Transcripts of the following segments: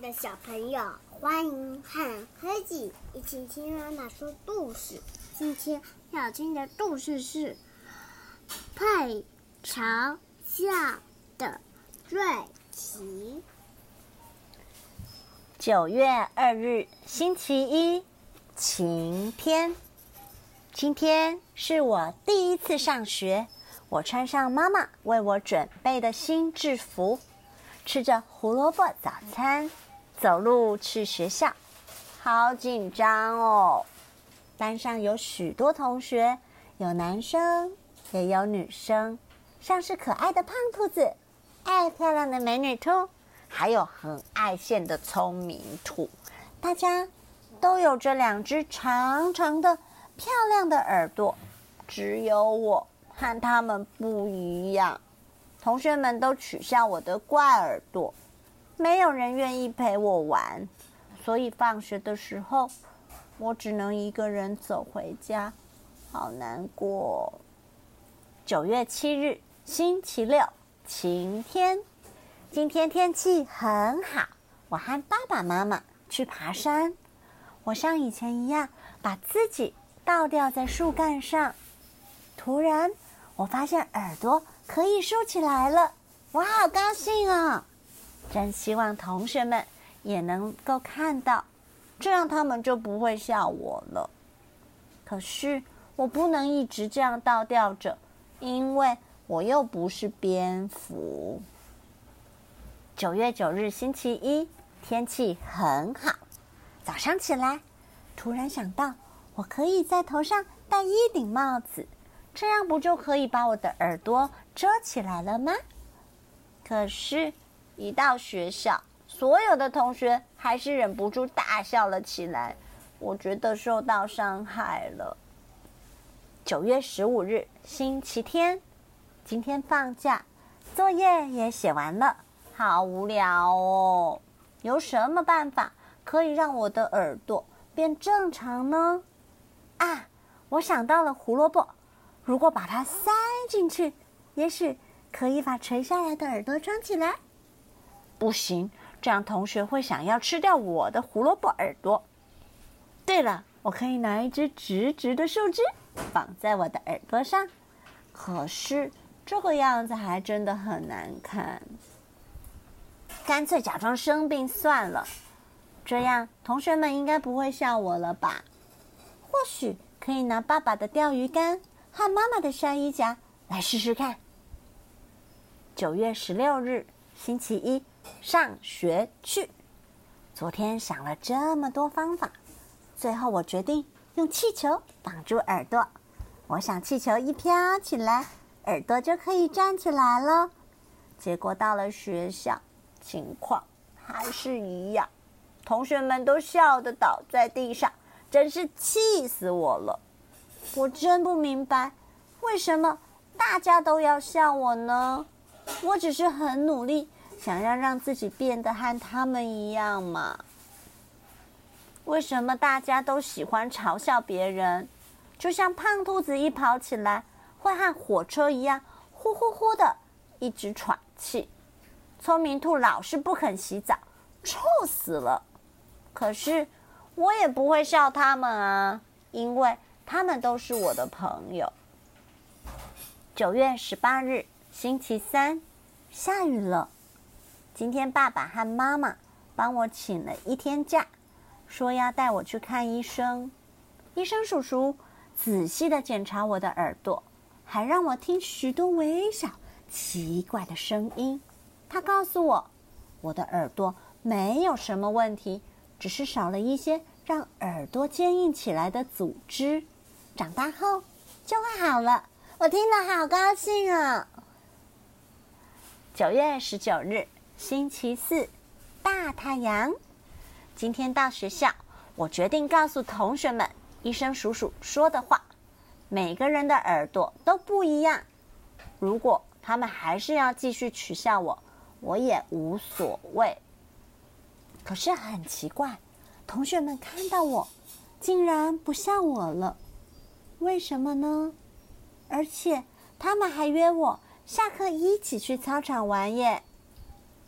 的小朋友，欢迎和黑子一起听妈妈说故事。今天要听的故事是配嘲笑的瑞奇。九月二日，星期一，晴天。今天是我第一次上学，我穿上妈妈为我准备的新制服，吃着胡萝卜早餐。走路去学校，好紧张哦！班上有许多同学，有男生也有女生，像是可爱的胖兔子、爱漂亮的美女兔，还有很爱现的聪明兔。大家都有着两只长长的、漂亮的耳朵，只有我和他们不一样。同学们都取笑我的怪耳朵。没有人愿意陪我玩，所以放学的时候，我只能一个人走回家，好难过。九月七日，星期六，晴天。今天天气很好，我和爸爸妈妈去爬山。我像以前一样，把自己倒吊在树干上。突然，我发现耳朵可以竖起来了，我好高兴啊！真希望同学们也能够看到，这样他们就不会笑我了。可是我不能一直这样倒吊着，因为我又不是蝙蝠。九月九日星期一，天气很好。早上起来，突然想到，我可以在头上戴一顶帽子，这样不就可以把我的耳朵遮起来了吗？可是。一到学校，所有的同学还是忍不住大笑了起来。我觉得受到伤害了。九月十五日，星期天，今天放假，作业也写完了，好无聊哦。有什么办法可以让我的耳朵变正常呢？啊，我想到了胡萝卜，如果把它塞进去，也许可以把垂下来的耳朵装起来。不行，这样同学会想要吃掉我的胡萝卜耳朵。对了，我可以拿一只直直的树枝绑在我的耳朵上，可是这个样子还真的很难看。干脆假装生病算了，这样同学们应该不会笑我了吧？或许可以拿爸爸的钓鱼竿和妈妈的晒衣夹来试试看。九月十六日，星期一。上学去。昨天想了这么多方法，最后我决定用气球绑住耳朵。我想气球一飘起来，耳朵就可以站起来了。结果到了学校，情况还是一样，同学们都笑得倒在地上，真是气死我了。我真不明白，为什么大家都要笑我呢？我只是很努力。想要让自己变得和他们一样嘛？为什么大家都喜欢嘲笑别人？就像胖兔子一跑起来，会和火车一样呼呼呼的一直喘气；聪明兔老是不肯洗澡，臭死了。可是我也不会笑他们啊，因为他们都是我的朋友。九月十八日，星期三，下雨了。今天爸爸和妈妈帮我请了一天假，说要带我去看医生。医生叔叔仔细的检查我的耳朵，还让我听许多微小奇怪的声音。他告诉我，我的耳朵没有什么问题，只是少了一些让耳朵坚硬起来的组织，长大后就会好了。我听了好高兴啊！九月十九日。星期四，大太阳。今天到学校，我决定告诉同学们医生叔叔说的话。每个人的耳朵都不一样，如果他们还是要继续取笑我，我也无所谓。可是很奇怪，同学们看到我，竟然不笑我了，为什么呢？而且他们还约我下课一起去操场玩耶。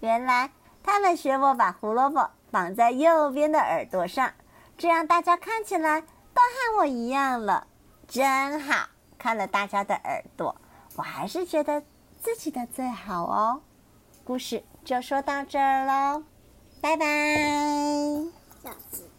原来他们学我把胡萝卜绑在右边的耳朵上，这样大家看起来都和我一样了，真好。看了大家的耳朵，我还是觉得自己的最好哦。故事就说到这儿喽，拜拜。下次。